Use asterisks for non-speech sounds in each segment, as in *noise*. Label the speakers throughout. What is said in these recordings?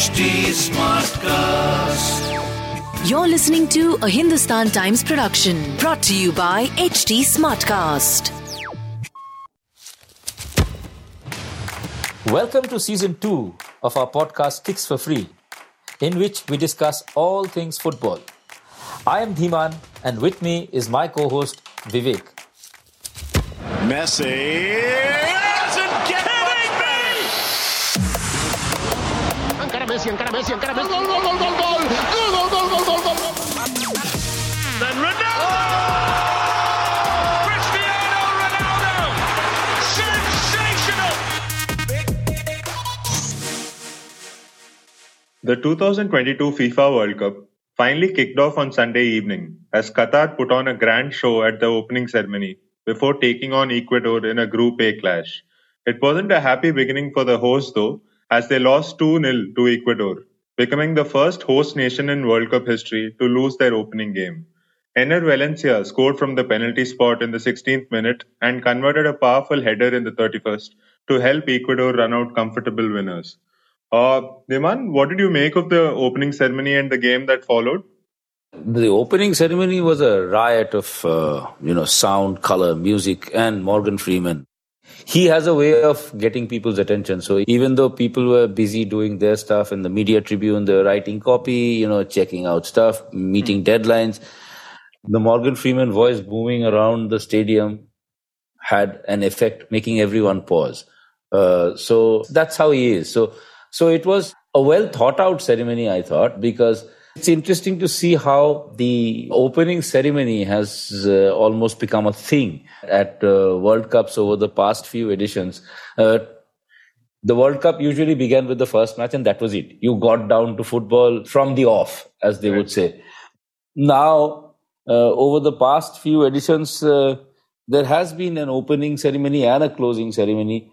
Speaker 1: HT Smartcast.
Speaker 2: You're listening to a Hindustan Times production brought to you by HT Smartcast.
Speaker 3: Welcome to season two of our podcast Kicks for Free, in which we discuss all things football. I am Dhiman, and with me is my co host Vivek.
Speaker 4: Messi
Speaker 5: Messi, encara Messi, encara Messi. Gol, gol, gol, gol, gol. Gol, gol, gol, gol, gol, gol.
Speaker 4: Then Ronaldo. Oh!
Speaker 6: The 2022 FIFA World Cup finally kicked off on Sunday evening as Qatar put on a grand show at the opening ceremony before taking on Ecuador in a Group A clash. It wasn't a happy beginning for the hosts, though, as they lost 2-0 to Ecuador, becoming the first host nation in World Cup history to lose their opening game. Enner Valencia scored from the penalty spot in the 16th minute and converted a powerful header in the 31st to help Ecuador run out comfortable winners. Uh, Dhiman, what did you make of the opening ceremony and the game that followed?
Speaker 3: The opening ceremony was a riot of, uh, you know, sound, color, music, and Morgan Freeman. He has a way of getting people's attention. So even though people were busy doing their stuff in the media tribune, they were writing copy, you know, checking out stuff, meeting deadlines, the Morgan Freeman voice booming around the stadium had an effect, making everyone pause. Uh, so that's how he is. So, so it was a well thought out ceremony, I thought, because it's interesting to see how the opening ceremony has uh, almost become a thing at uh, World Cups over the past few editions. Uh, the World Cup usually began with the first match, and that was it. You got down to football from the off, as they would say. Now, uh, over the past few editions, uh, there has been an opening ceremony and a closing ceremony,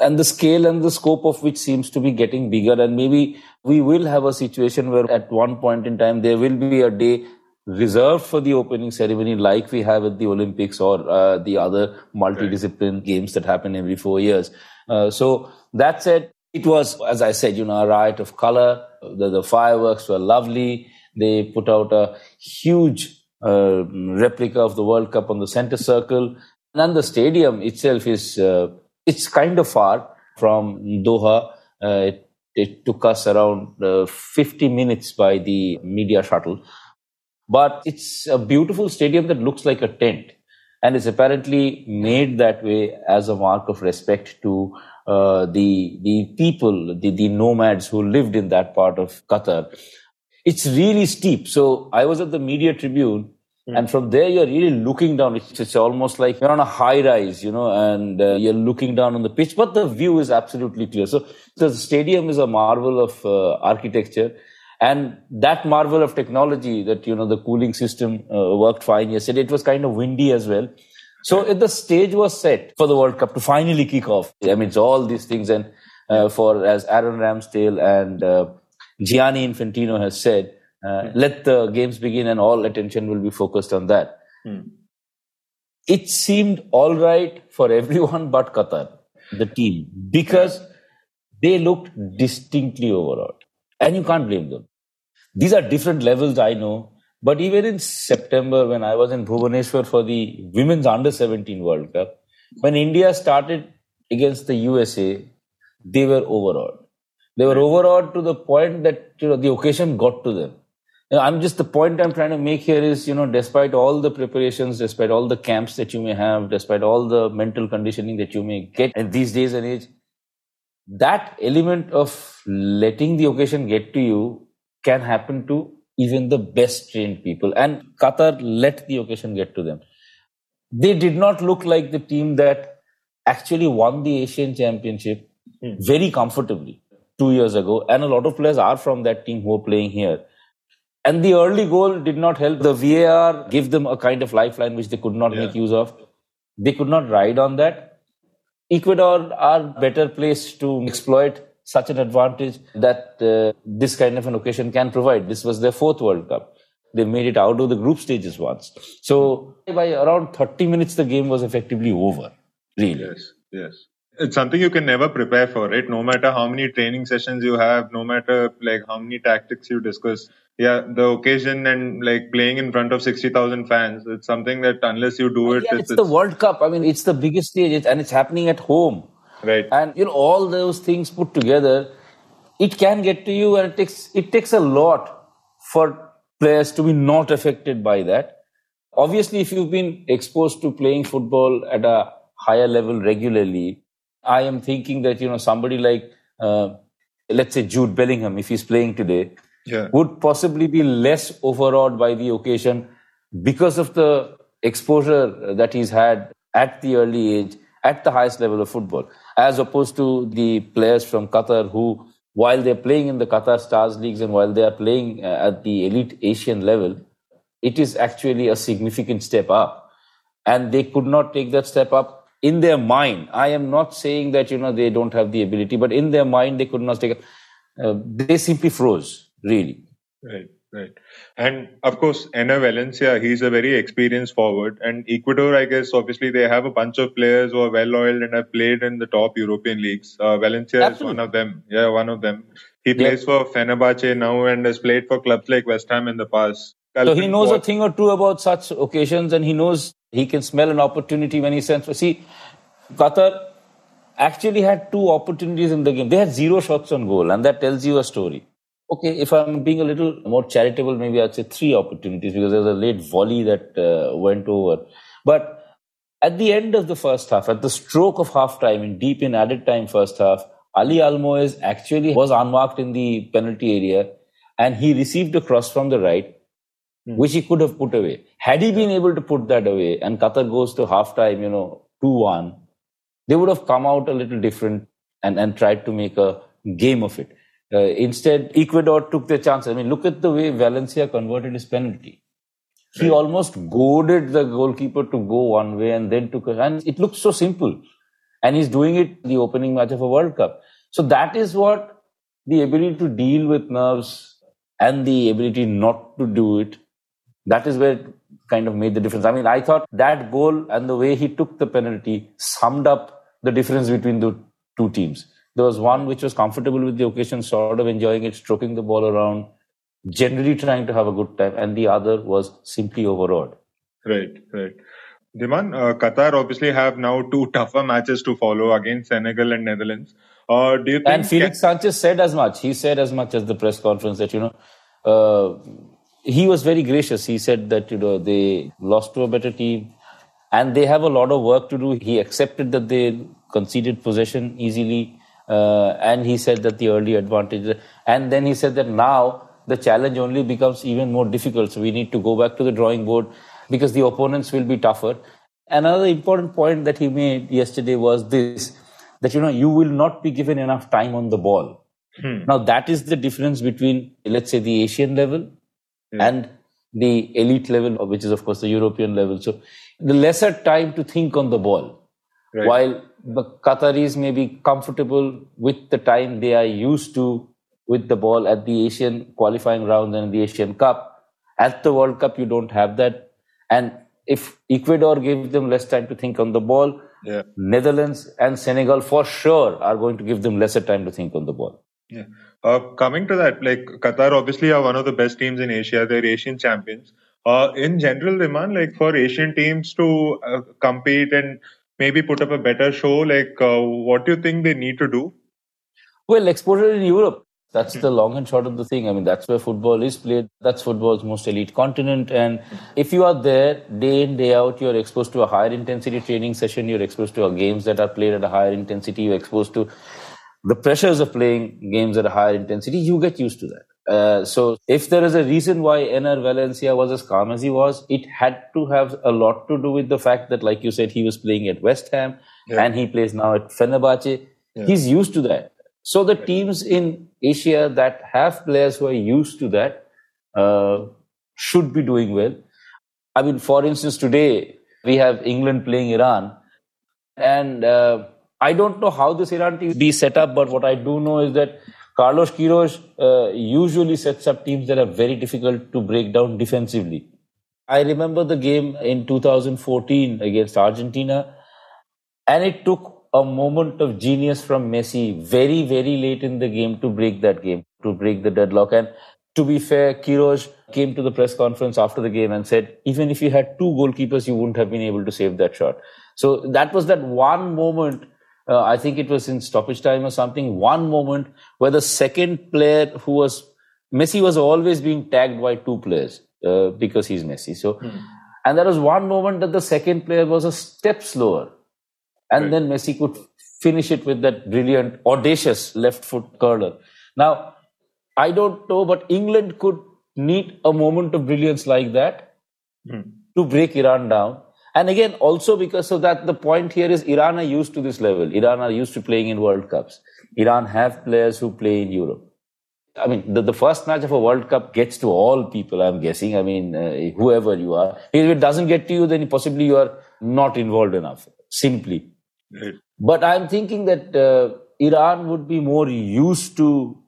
Speaker 3: and the scale and the scope of which seems to be getting bigger. And maybe we will have a situation where at one point in time there will be a day reserved for the opening ceremony, like we have at the Olympics or uh, the other multidiscipline games that happen every four years. Uh, so that said, it was, as I said, you know, a riot of color. The, the fireworks were lovely. They put out a huge uh, replica of the World Cup on the center circle. And the stadium itself is, uh, it's kind of far from Doha. Uh, it, it took us around uh, 50 minutes by the media shuttle. But it's a beautiful stadium that looks like a tent. And is apparently made that way as a mark of respect to uh, the the people, the, the nomads who lived in that part of Qatar. It's really steep. So I was at the media tribune, and from there you're really looking down. It's, it's almost like you're on a high rise, you know, and uh, you're looking down on the pitch, but the view is absolutely clear. So, so the stadium is a marvel of uh, architecture. And that marvel of technology that, you know, the cooling system uh, worked fine yesterday. It was kind of windy as well. So if the stage was set for the World Cup to finally kick off. I mean, it's all these things. And uh, for, as Aaron Ramsdale and uh, Gianni Infantino has said, uh, let the games begin and all attention will be focused on that. It seemed all right for *laughs* everyone but Qatar, the team, because they looked distinctly overawed. And you can't blame them. These are different levels, I know. But even in September, when I was in Bhubaneswar for the Women's Under 17 World Cup, when India started against the USA, they were overawed. They were overawed to the point that you know, the occasion got to them. Know, I'm just the point I'm trying to make here is, you know, despite all the preparations, despite all the camps that you may have, despite all the mental conditioning that you may get in these days and age, that element of letting the occasion get to you can happen to even the best trained people. And Qatar let the occasion get to them. They did not look like the team that actually won the Asian Championship hmm. very comfortably two years ago. And a lot of players are from that team who are playing here. And the early goal did not help the VAR give them a kind of lifeline which they could not make use of. They could not ride on that. Ecuador are better placed to exploit such an advantage that uh, this kind of an occasion can provide. This was their fourth World Cup. They made it out of the group stages once. So by around 30 minutes, the game was effectively over. Really.
Speaker 6: Yes, yes. it's something you can never prepare for, right? No matter how many training sessions you have, no matter like how many tactics you discuss. Yeah, the occasion and like playing in front of 60,000 fans, it's something that unless you do it,
Speaker 3: yeah, it's, it's, the World Cup. I mean, it's the biggest stage and it's happening at home.
Speaker 6: Right.
Speaker 3: And, you know, all those things put together, it can get to you and it takes, it takes a lot for players to be not affected by that. Obviously, if you've been exposed to playing football at a higher level regularly, I am thinking that, you know, somebody like, uh, let's say Jude Bellingham, if he's playing today,
Speaker 6: yeah.
Speaker 3: would possibly be less overawed by the occasion because of the exposure that he's had at the early age, at the highest level of football, as opposed to the players from Qatar who, while they're playing in the Qatar Stars Leagues and while they are playing uh, at the elite Asian level, it is actually a significant step up. And they could not take that step up in their mind, I am not saying that, you know, they don't have the ability, but in their mind, they could not take, uh, they simply froze, really.
Speaker 6: Right, right. And of course, Enner Valencia, he's a very experienced forward. And Ecuador, I guess, obviously they have a bunch of players who are well oiled and have played in the top European leagues. Uh, Valencia Absolutely. is one of them. Yeah, one of them. He plays for Fenerbahce now and has played for clubs like West Ham in the past.
Speaker 3: So he knows a thing or two about such occasions and he knows he can smell an opportunity when he senses. See, Qatar actually had two opportunities in the game. They had zero shots on goal, and that tells you a story. Okay, if I'm being a little more charitable, maybe I'd say three opportunities because there was a late volley that uh, went over. But at the end of the first half, at the stroke of half time, in deep in added time first half, Ali Almoez actually was unmarked in the penalty area and he received a cross from the right Hmm. which he could have put away. Had he been able to put that away and Qatar goes to half time, you know, 2-1, they would have come out a little different and, and tried to make a game of it. Uh, instead, Ecuador took the chance. I mean, look at the way Valencia converted his penalty. He right. almost goaded the goalkeeper to go one way and then took a, and it looks so simple. And he's doing it the opening match of a World Cup. So that is what the ability to deal with nerves and the ability not to do it that is where it kind of made the difference. I mean, I thought that goal and the way he took the penalty summed up the difference between the two teams. There was one which was comfortable with the occasion, sort of enjoying it, stroking the ball around, generally trying to have a good time, and the other was simply overawed.
Speaker 6: Right, right. Dhiman, uh, Qatar obviously have now two tougher matches to follow against Senegal and Netherlands. Uh, do you think
Speaker 3: and Felix Sanchez said as much. He said as much as the press conference that you know uh, he was very gracious. He said that you know they lost to a better team, and they have a lot of work to do. He accepted that they conceded possession easily, uh, and he said that the early advantage. And then he said that now the challenge only becomes even more difficult. So we need to go back to the drawing board because the opponents will be tougher. Another important point that he made yesterday was this: that you know you will not be given enough time on the ball. Hmm. Now that is the difference between, let's say, the Asian level yeah. and the elite level, which is of course the European level. So the lesser time to think on the ball, right. while the Qataris may be comfortable with the time they are used to with the ball at the Asian qualifying round and the Asian Cup. At the World Cup, you don't have that. And if Ecuador gives them less time to think on the ball,
Speaker 6: yeah.
Speaker 3: Netherlands and Senegal for sure are going to give them lesser time to think on the ball.
Speaker 6: Yeah. Uh, coming to that, like Qatar obviously are one of the best teams in Asia. They're Asian champions. Uh, in general, Dhiman like for Asian teams to uh, compete and maybe put up a better show, like uh, what do you think they need to do?
Speaker 3: Well, exposure in Europe. That's the long and short of the thing. I mean, that's where football is played. That's football's most elite continent. And if you are there day in, day out, you're exposed to a higher intensity training session. You're exposed to games that are played at a higher intensity. You're exposed to the pressures of playing games at a higher intensity, you get used to that. Uh, so if there is a reason why Enner Valencia was as calm as he was, it had to have a lot to do with the fact that, like you said, he was playing at West Ham yeah. and he plays now at Fenerbahce. Yeah. He's used to that. So the teams in Asia that have players who are used to that uh, should be doing well. I mean, for instance, today we have England playing Iran and uh, I don't know how this Iran team be set up, but what I do know is that Carlos Queiroz uh, usually sets up teams that are very difficult to break down defensively. I remember the game in 2014 against Argentina, and it took a moment of genius from Messi very, very late in the game to break that game, to break the deadlock. And to be fair, Queiroz came to the press conference after the game and said, even if you had two goalkeepers, you wouldn't have been able to save that shot. So that was that one moment. Uh, I think it was in stoppage time or something. One moment where the second player who was Messi was always being tagged by two players uh, because he's Messi. So, mm. and there was one moment that the second player was a step slower, and right. then Messi could finish it with that brilliant, audacious left foot curler. Now, I don't know, but England could need a moment of brilliance like that mm. to break Iran down. And again, also because of that, the point here is Iran are used to this level. Iran are used to playing in World Cups. Iran have players who play in Europe. I mean, the, the first match of a World Cup gets to all people, I'm guessing. I mean, uh, whoever you are. If it doesn't get to you, then possibly you are not involved enough, simply. Right. But I'm thinking that uh, Iran would be more used to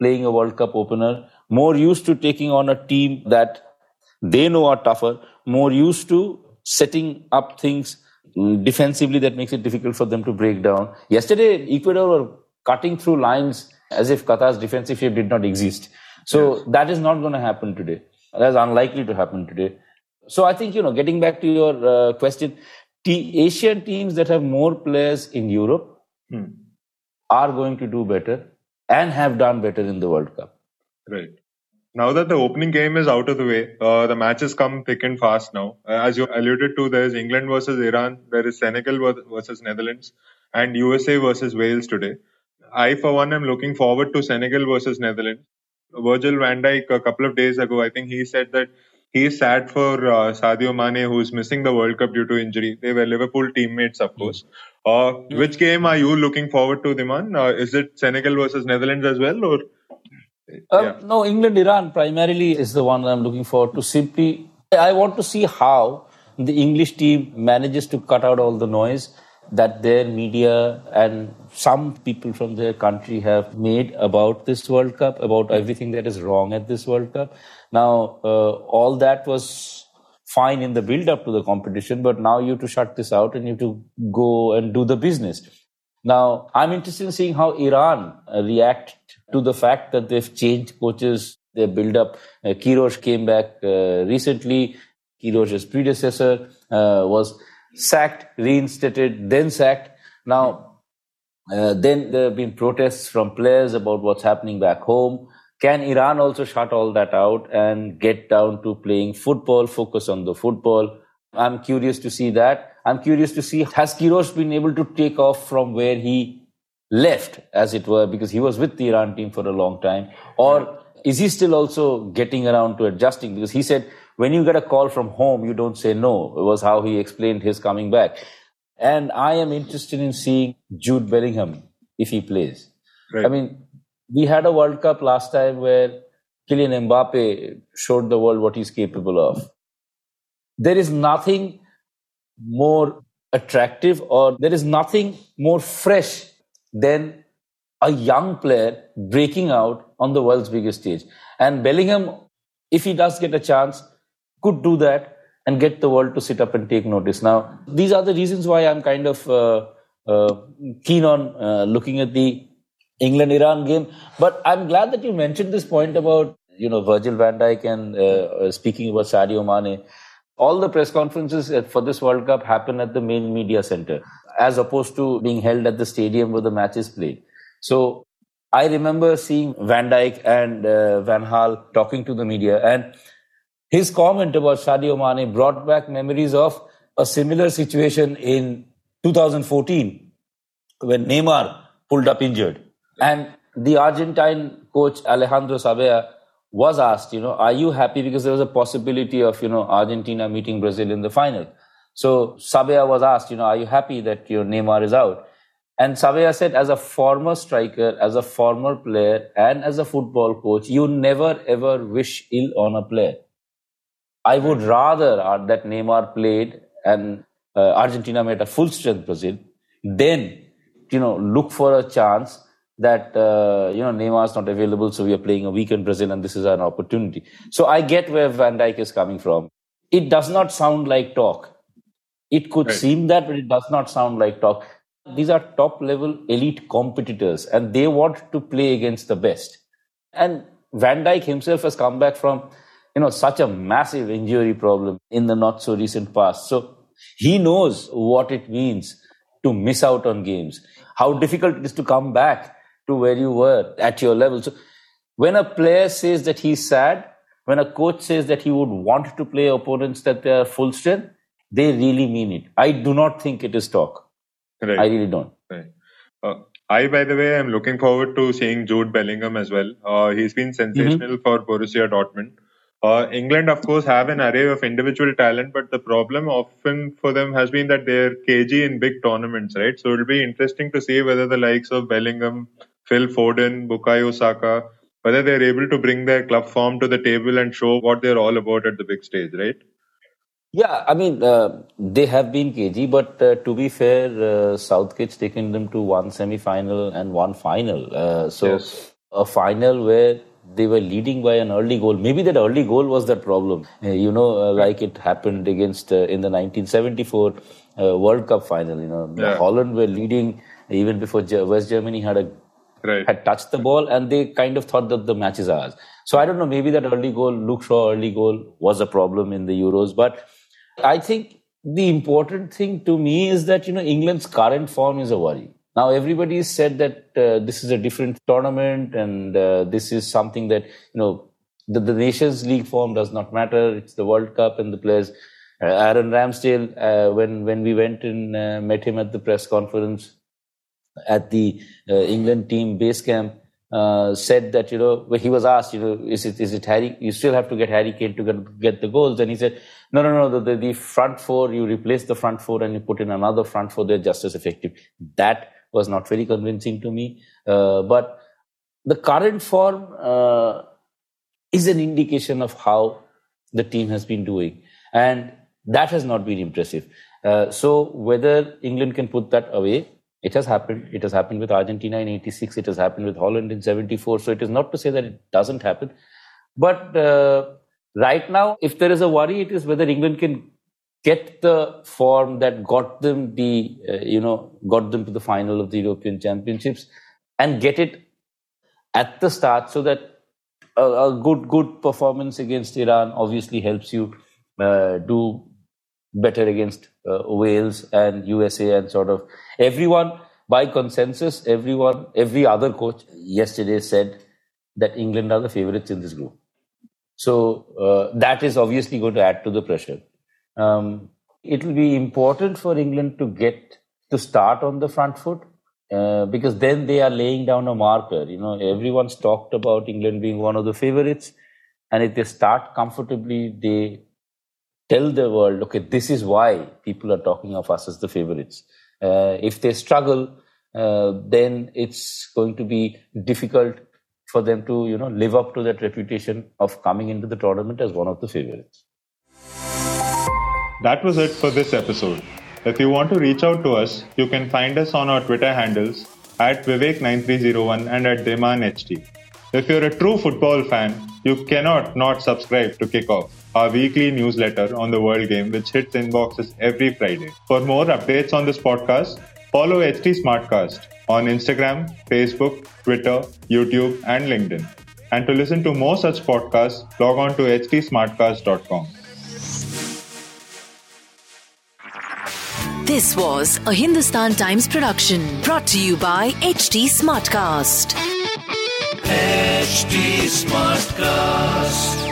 Speaker 3: playing a World Cup opener, more used to taking on a team that they know are tougher, more used to setting up things defensively that makes it difficult for them to break down. Yesterday, Ecuador were cutting through lines as if Qatar's defensive shape did not exist. So that is not going to happen today. That's unlikely to happen today. So I think, you know, getting back to your uh, question, the Asian teams that have more players in Europe hmm. are going to do better and have done better in the World Cup.
Speaker 6: Right. Now that the opening game is out of the way, uh, the matches come thick and fast now. Uh, as you alluded to, there is England versus Iran, there is Senegal versus Netherlands, and USA versus Wales today. I, for one, am looking forward to Senegal versus Netherlands. Virgil van Dijk, a couple of days ago, I think he said that he is sad for uh, Sadio Mane, who's missing the World Cup due to injury. They were Liverpool teammates, of course. Uh, which game are you looking forward to, Dhiman? Uh, is it Senegal versus Netherlands as well, or?
Speaker 3: Um, yeah. No, England Iran primarily is the one I'm looking forward to. Simply, I want to see how the English team manages to cut out all the noise that their media and some people from their country have made about this World Cup, about everything that is wrong at this World Cup. Now, uh, all that was fine in the build up to the competition, but now you have to shut this out and you have to go and do the business. Now, I'm interested in seeing how Iran uh, react to the fact that they've changed coaches, their build up. Uh, Queiroz came back uh, recently. Queiroz's predecessor uh, was sacked, reinstated, then sacked. Now, uh, then there have been protests from players about what's happening back home. Can Iran also shut all that out and get down to playing football, focus on the football? I'm curious to see that. I'm curious to see has Queiroz been able to take off from where he left, as it were, because he was with the Iran team for a long time, or is he still also getting around to adjusting? Because he said when you get a call from home, you don't say no. It was how he explained his coming back. And I am interested in seeing Jude Bellingham if he plays. Right. I mean, we had a World Cup last time where Kylian Mbappe showed the world what he's capable of. There is nothing more attractive or there is nothing more fresh than a young player breaking out on the world's biggest stage. And Bellingham, if he does get a chance, could do that and get the world to sit up and take notice. Now, these are the reasons why I'm kind of uh, uh, keen on uh, looking at the England Iran game. But I'm glad that you mentioned this point about you know Virgil van Dijk and uh, uh, speaking about Sadio Mane. All the press conferences for this World Cup happen at the main media center, as opposed to being held at the stadium where the match is played. So I remember seeing Van Dijk and uh, Van Gaal talking to the media, and his comment about Sadio Mane brought back memories of a similar situation in 2014 when Neymar pulled up injured. And the Argentine coach Alejandro Sabella was asked, you know, are you happy because there was a possibility of, you know, Argentina meeting Brazil in the final. So Sabella was asked, you know, are you happy that your Neymar is out? And Sabella said, as a former striker, as a former player, and as a football coach, you never ever wish ill on a player. I would rather uh, that Neymar played and uh, Argentina made a full strength Brazil then you know look for a chance that uh, you know Neymar is not available, so we are playing a week in Brazil, and this is an opportunity. So I get where Van Dijk is coming from. It does not sound like talk. It could right. seem that, but it does not sound like talk. These are top level elite competitors and they want to play against the best. And Van Dijk himself has come back from, you know, such a massive injury problem in the not so recent past. So he knows what it means to miss out on games, how difficult it is to come back to where you were at your level. So when a player says that he's sad, when a coach says that he would want to play opponents that they are full strength, they really mean it. I do not think it is talk.
Speaker 6: Right.
Speaker 3: I really don't.
Speaker 6: Right. Uh, I, by the way, am looking forward to seeing Jude Bellingham as well. Uh, he's been sensational
Speaker 3: Mm-hmm.
Speaker 6: for Borussia Dortmund. Uh, England, of course, have an array of individual talent, but the problem often for them has been that they're cagey in big tournaments, right? So it'll be interesting to see whether the likes of Bellingham, Phil Foden, Bukayo Saka, whether they're able to bring their club form to the table and show what they're all about at the big stage, right?
Speaker 3: Yeah, I mean, uh, they have been cagey, but uh, to be fair, uh, Southgate's taken them to one semi-final and one final. Uh, so
Speaker 6: Yes.
Speaker 3: a final where they were leading by an early goal. Maybe that early goal was the problem. Uh, you know, uh, like it happened against uh, in the 1974 uh, World Cup final. You know,
Speaker 6: Yeah.
Speaker 3: Holland were leading even before West Germany had a
Speaker 6: Right.
Speaker 3: had touched the ball and they kind of thought that the match is ours. So I don't know, maybe that early goal, Luke Shaw early goal was a problem in the Euros. But I think the important thing to me is that, you know, England's current form is a worry. Now everybody said that uh, this is a different tournament and uh, this is something that, you know, the, the Nations League form does not matter. It's the World Cup and the players. Uh, Aaron Ramsdale, uh, when, when we went and uh, met him at the press conference, at the uh, England team base camp uh, said that you know he was asked you know is it is it Harry you still have to get Harry Kane to get, get the goals. And he said no no no the, the, the front four you replace the front four and you put in another front four they're just as effective. That was not very convincing to me. Uh, but the current form uh, is an indication of how the team has been doing. And that has not been impressive. Uh, so whether England can put that away it has happened. It has happened with Argentina in 86. It has happened with Holland in 74. So it is not to say that it doesn't happen. But uh, right now, if there is a worry, it is whether England can get the form that got them the, uh, you know, got them to the final of the European Championships and get it at the start so that a, a good, good performance against Iran obviously helps you uh, do better against uh, Wales and USA and sort of everyone by consensus, everyone, every other coach yesterday said that England are the favorites in this group. So uh, that is obviously going to add to the pressure. Um, it will be important for England to get to start on the front foot uh, because then they are laying down a marker. You know, everyone's talked about England being one of the favorites, and if they start comfortably, they tell the world, okay, this is why people are talking of us as the favorites. Uh, if they struggle, uh, then it's going to be difficult for them to, you know, live up to that reputation of coming into the tournament as one of the favorites.
Speaker 6: That was it for this episode. If you want to reach out to us, you can find us on our Twitter handles at Vivek9301 and at DhimanHT. If you're a true football fan, you cannot not subscribe to Kickoff, our weekly newsletter on the World Game, which hits inboxes every Friday. For more updates on this podcast, follow HT Smartcast on Instagram, Facebook, Twitter, YouTube, and LinkedIn. And to listen to more such podcasts, log on to htsmartcast.com.
Speaker 2: This was a Hindustan Times production brought to you by HT Smartcast.
Speaker 1: HT Smartcast.